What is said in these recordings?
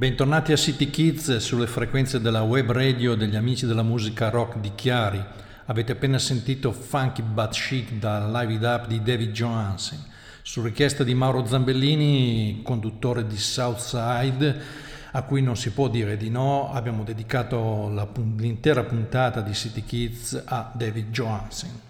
Bentornati a City Kids sulle frequenze della web radio degli amici della musica rock di Chiari. Avete appena sentito Funky But Chic da Live It Up di David Johansen. Su richiesta di Mauro Zambellini, conduttore di Southside, a cui non si può dire di no, abbiamo dedicato la, l'intera puntata di City Kids a David Johansen.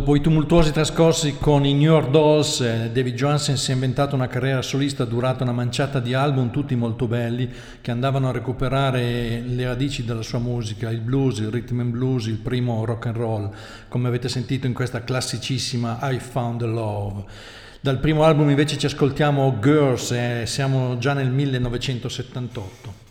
Dopo i tumultuosi trascorsi con i New York Dolls, eh, David Johansen si è inventato una carriera solista durata una manciata di album, tutti molto belli, che andavano a recuperare le radici della sua musica, il blues, il rhythm and blues, il primo rock and roll, come avete sentito in questa classicissima I Found Love. Dal primo album invece ci ascoltiamo Girls, e siamo già nel 1978.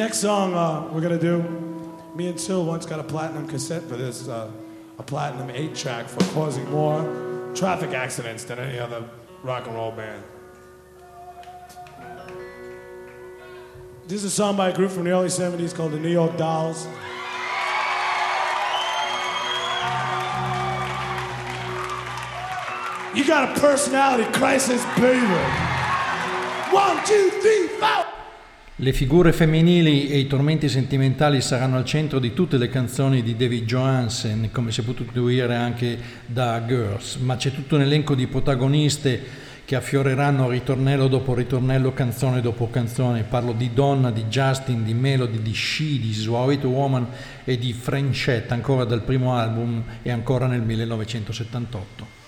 Next song uh, we're gonna do, me and Sil once got a platinum cassette for this, uh, a platinum eight track for causing more traffic accidents than any other rock and roll band. This is a song by a group from the early 70s called the New York Dolls. You got a personality crisis, baby. One, two, three, four. Le figure femminili e i tormenti sentimentali saranno al centro di tutte le canzoni di David Johansen, come si è potuto intuire anche da Girls, ma c'è tutto un elenco di protagoniste che affioreranno ritornello dopo ritornello, canzone dopo canzone. Parlo di Donna, di Justin, di Melody, di She, di Sweet Woman e di Frenchette, ancora dal primo album e ancora nel 1978.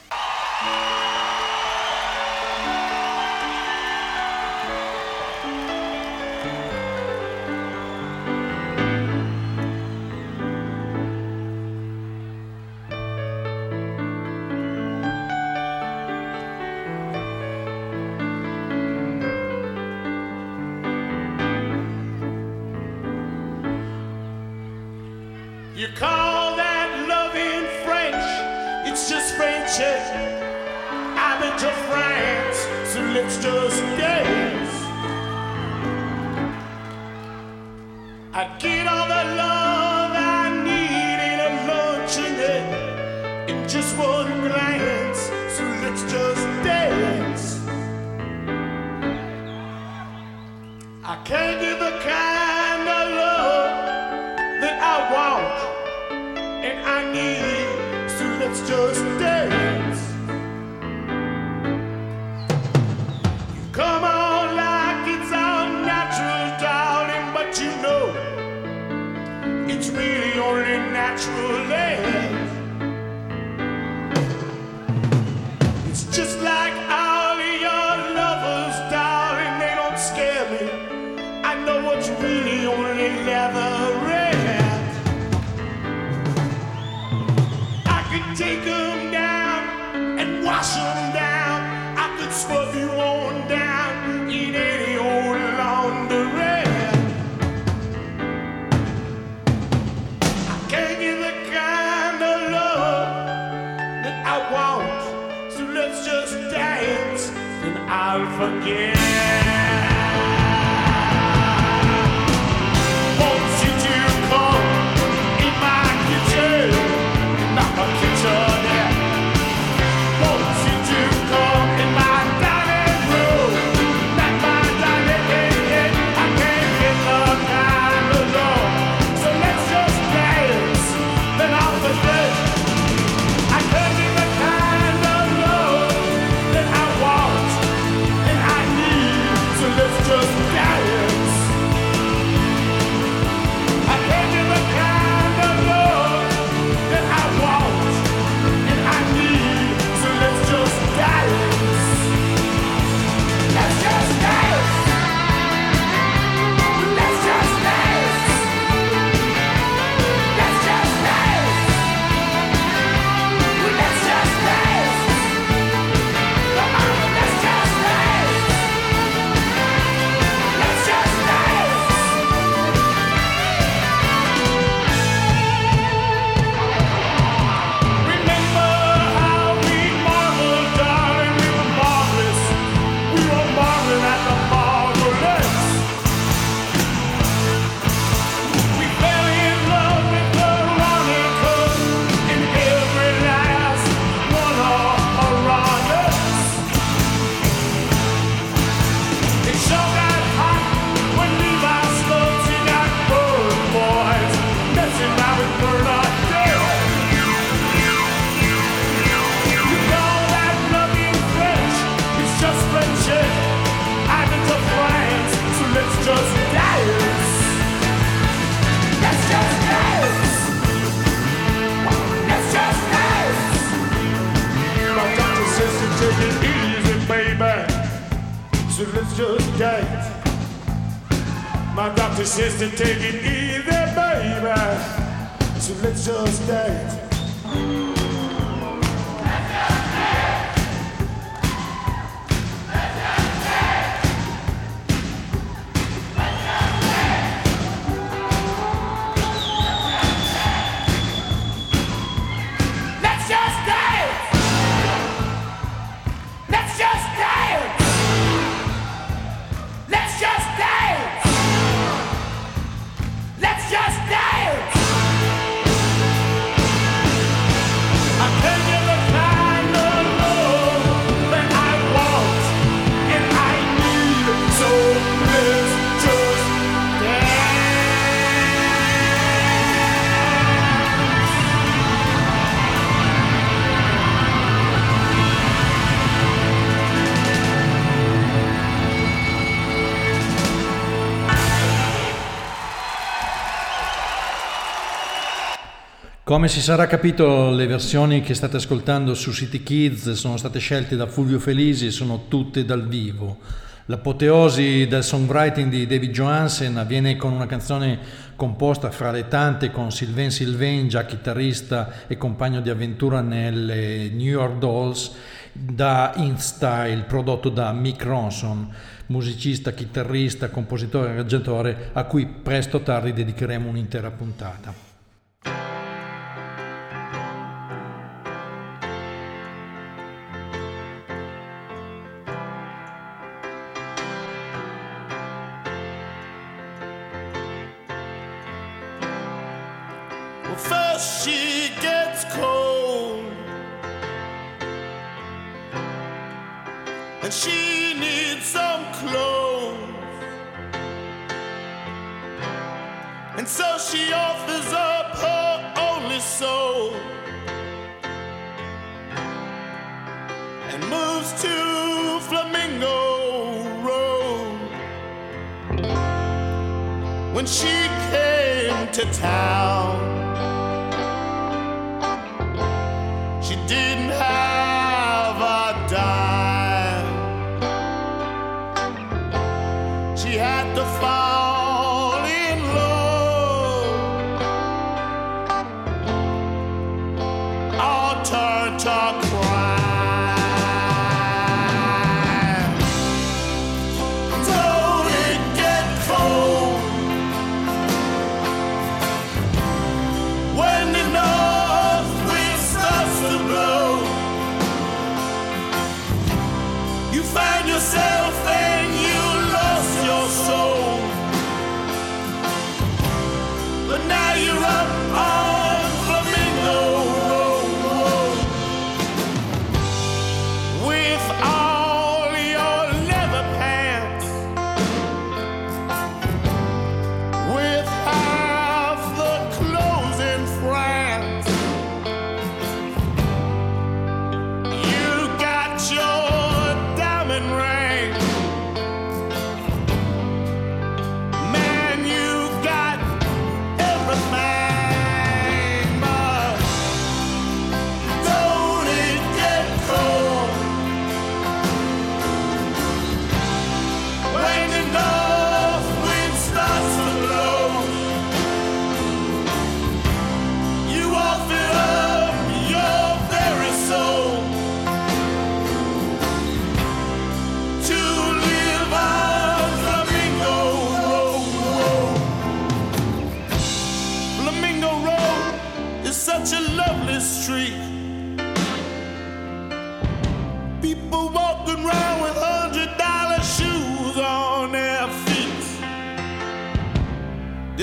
Come si sarà capito, le versioni che state ascoltando su City Kids sono state scelte da Fulvio Felisi e sono tutte dal vivo. L'apoteosi del songwriting di David Johansen avviene con una canzone composta fra le tante con Sylvain Sylvain, già chitarrista e compagno di avventura nelle New York Dolls, da In Style, prodotto da Mick Ronson, musicista, chitarrista, compositore e arrangiatore, a cui presto o tardi dedicheremo un'intera puntata.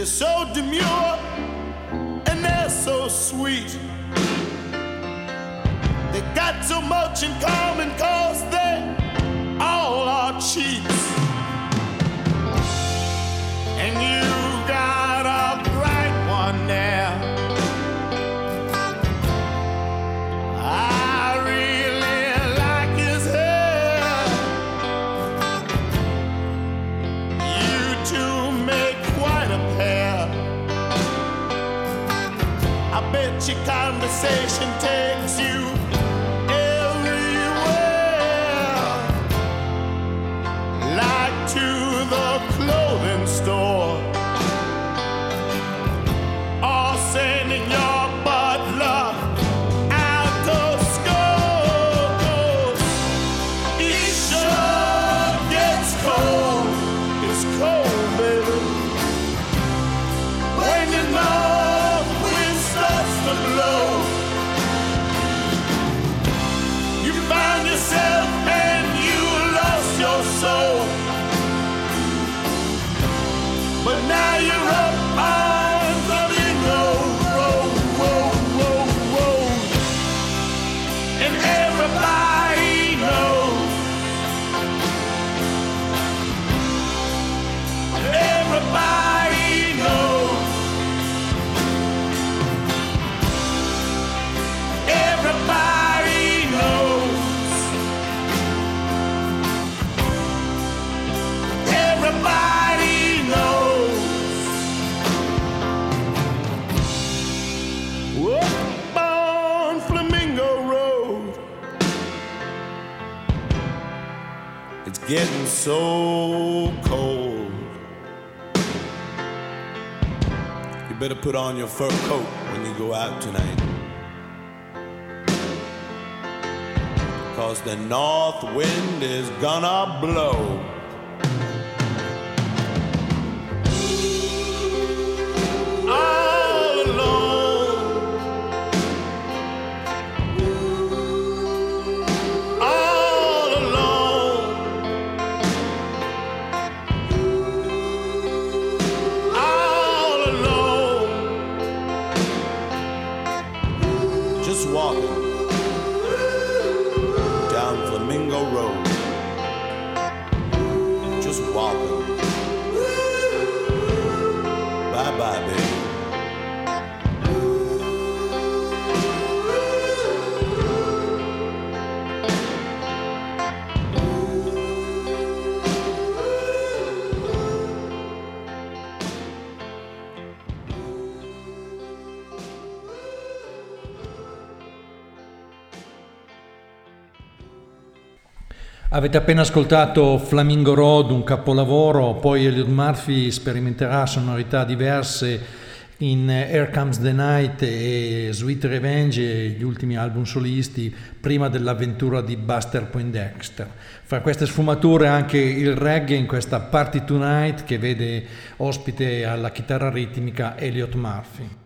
so demure and they're so sweet. They got so much in common cause they all are cheats. conversation day. So cold. You better put on your fur coat when you go out tonight. Cause the north wind is gonna blow. Avete appena ascoltato Flamingo Road, un capolavoro, poi Elliot Murphy sperimenterà sonorità diverse in Air Comes the Night e Sweet Revenge, gli ultimi album solisti, prima dell'avventura di Buster Poindexter. Fra queste sfumature anche il reggae in questa Party Tonight che vede ospite alla chitarra ritmica Elliot Murphy.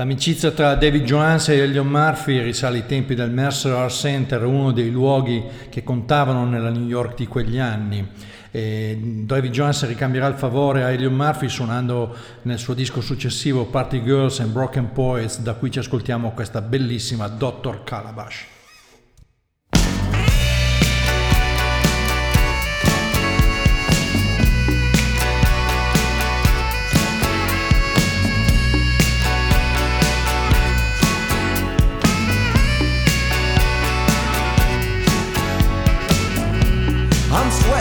L'amicizia tra David Johans e Elion Murphy risale ai tempi del Mercer Art Center, uno dei luoghi che contavano nella New York di quegli anni. E David Johans ricambierà il favore a Elion Murphy suonando nel suo disco successivo Party Girls and Broken Poets, da cui ci ascoltiamo questa bellissima Dr. Calabash. I'm sweating.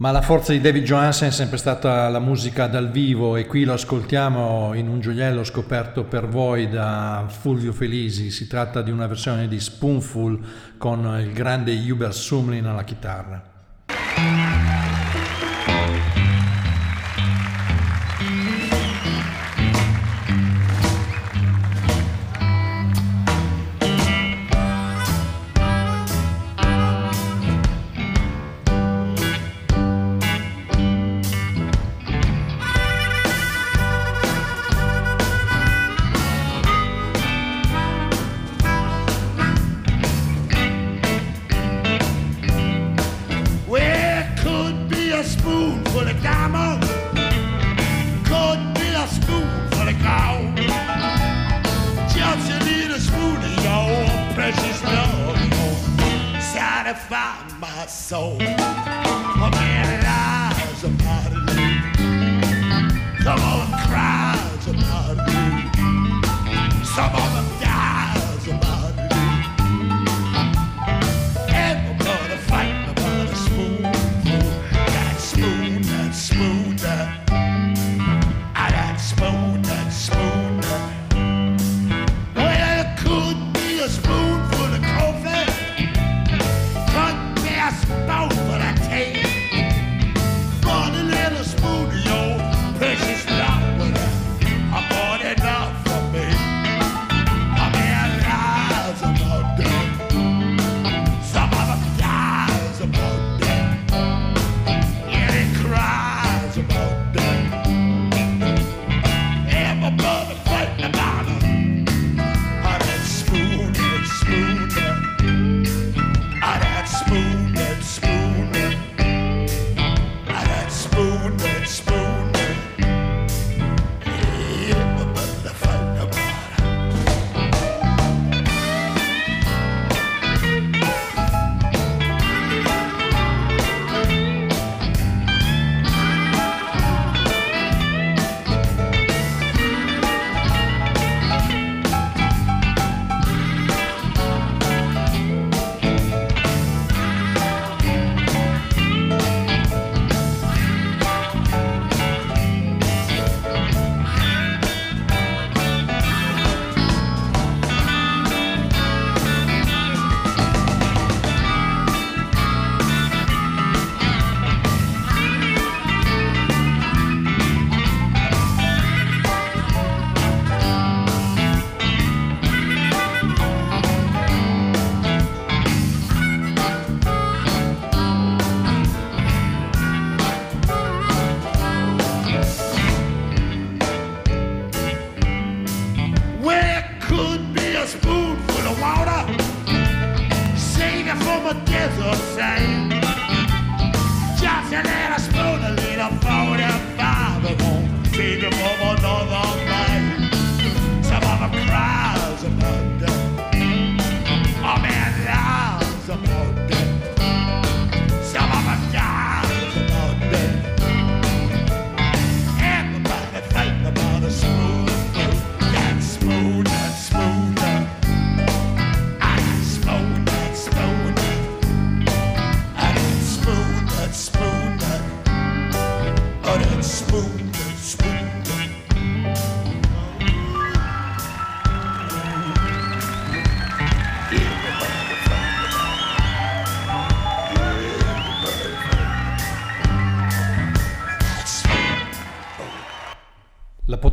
Ma la forza di David Johansen è sempre stata la musica dal vivo e qui lo ascoltiamo in un gioiello scoperto per voi da Fulvio Felisi. Si tratta di una versione di Spoonful con il grande Hubert Sumlin alla chitarra.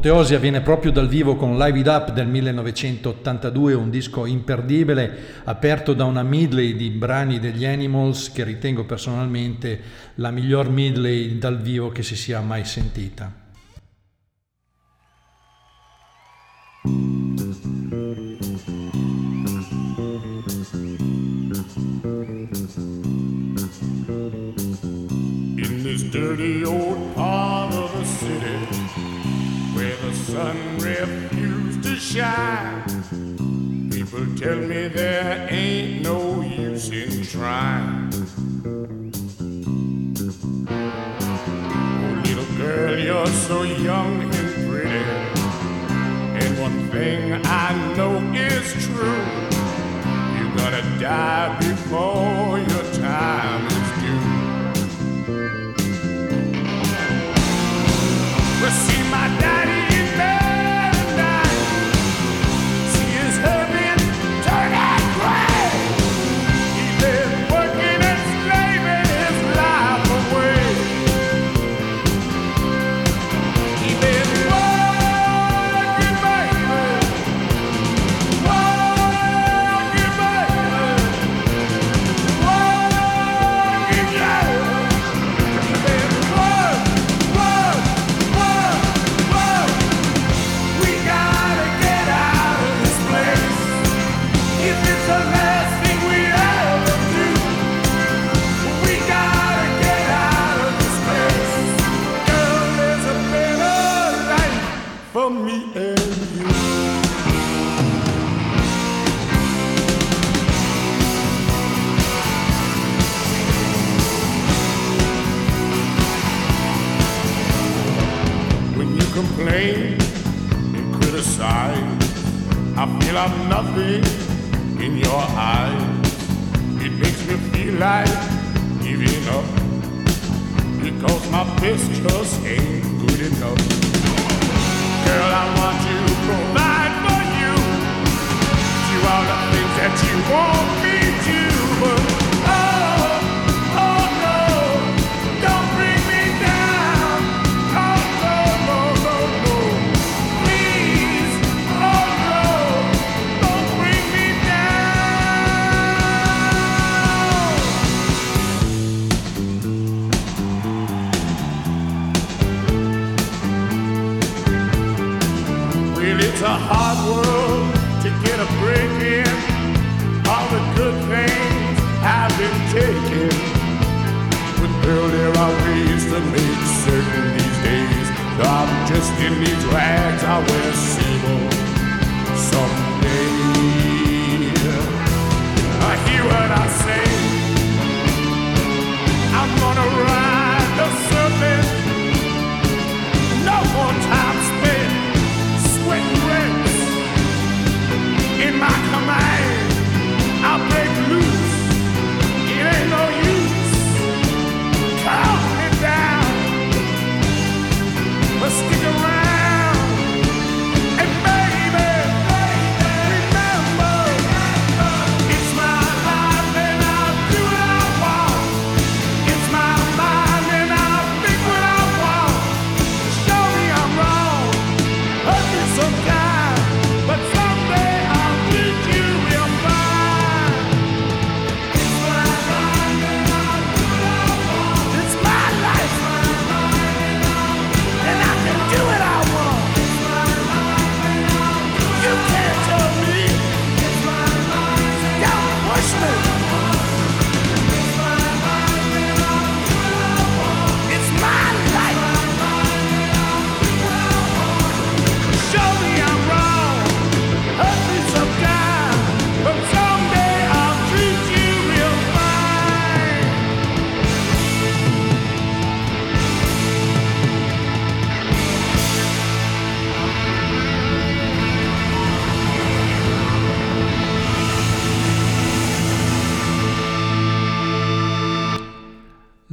L'apoteosi avviene proprio dal vivo con Live It Up del 1982, un disco imperdibile aperto da una medley di brani degli Animals che ritengo personalmente la miglior medley dal vivo che si sia mai sentita. shy. People tell me there ain't no use in trying. Oh, little girl, you're so young and pretty. And one thing I know is true. You're gonna die before your time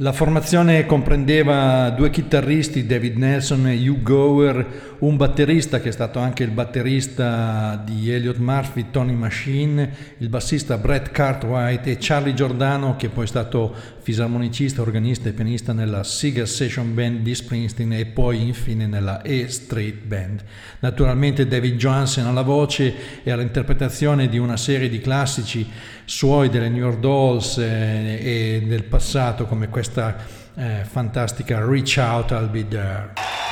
La formazione comprendeva due chitarristi, David Nelson e Hugh Gower, un batterista che è stato anche il batterista di Elliot Murphy, Tony Machine, il bassista Brett Cartwright e Charlie Giordano che poi è stato fisarmonicista, organista e pianista nella Siga Session Band di Springsteen e poi infine nella E Street Band. Naturalmente David Johansen alla voce e all'interpretazione di una serie di classici suoi delle New York Dolls eh, e del passato come questa questa eh, fantastica Reach Out I'll Be There.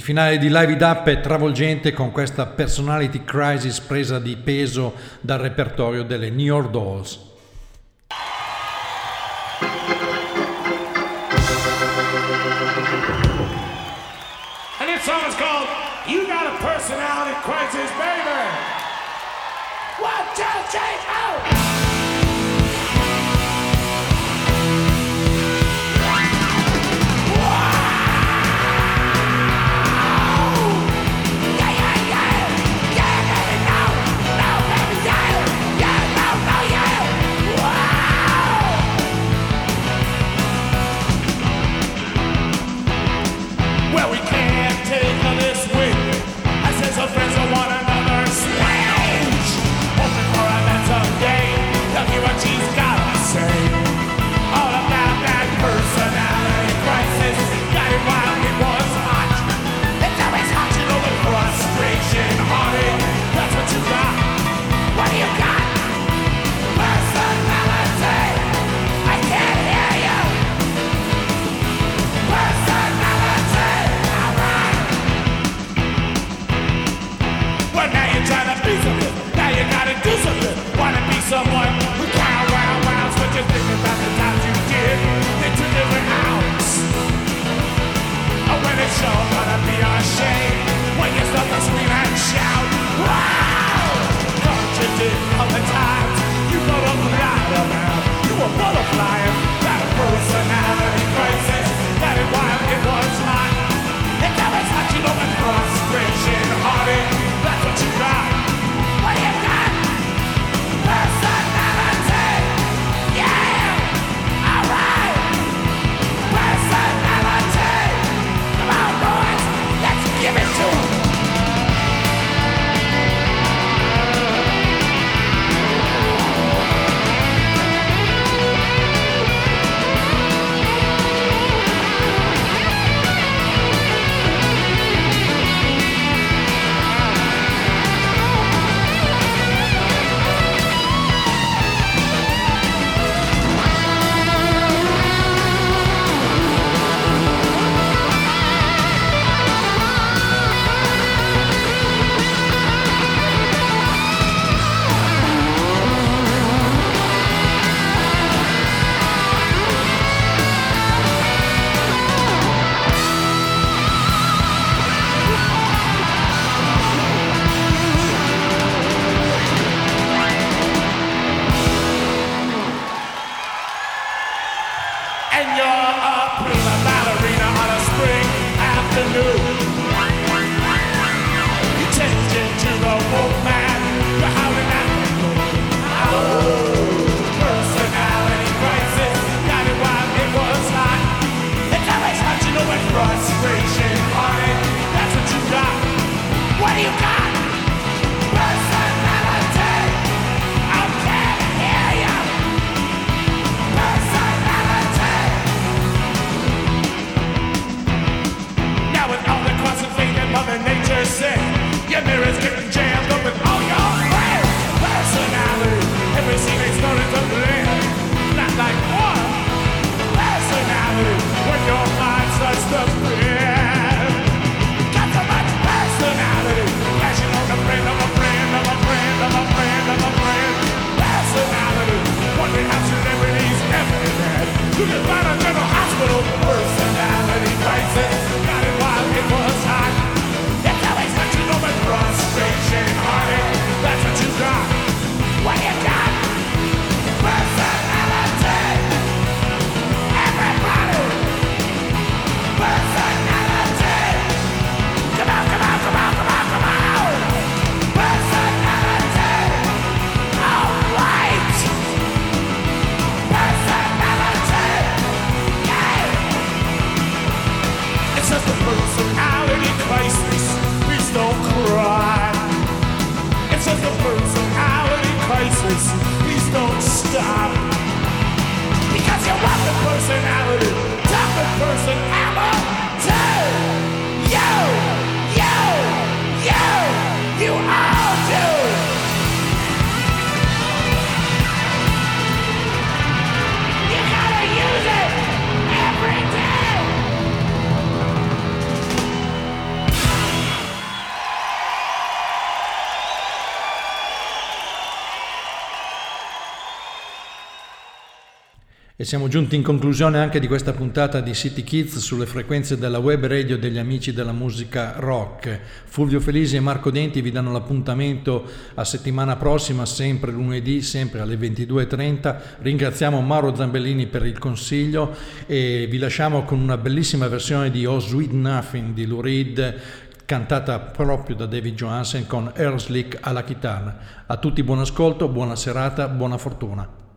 Il finale di Live It Up è travolgente con questa personality crisis presa di peso dal repertorio delle New York Dolls. And this song is called You Got a Personality Crisis, Baby. One, two, three, go! You gotta do something. Wanna be someone who wow, wow, wows. But you're thinking about the times you did. They took different house. Oh, when it's sure gonna be a shame. When you start to scream and shout. Wow! Don't you did all the times. You butterfly around. You were butterflying. That personality crisis. That is why it was hot. It's always hot, you and frustration, heartache. You can find a general hospital first. Siamo giunti in conclusione anche di questa puntata di City Kids sulle frequenze della web radio degli amici della musica rock. Fulvio Felisi e Marco Denti vi danno l'appuntamento a settimana prossima, sempre lunedì, sempre alle 22.30. Ringraziamo Mauro Zambellini per il consiglio e vi lasciamo con una bellissima versione di Oh Sweet Nothing di Lou Reed cantata proprio da David Johansen con Air Slick alla chitarra. A tutti buon ascolto, buona serata, buona fortuna.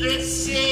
Let's see.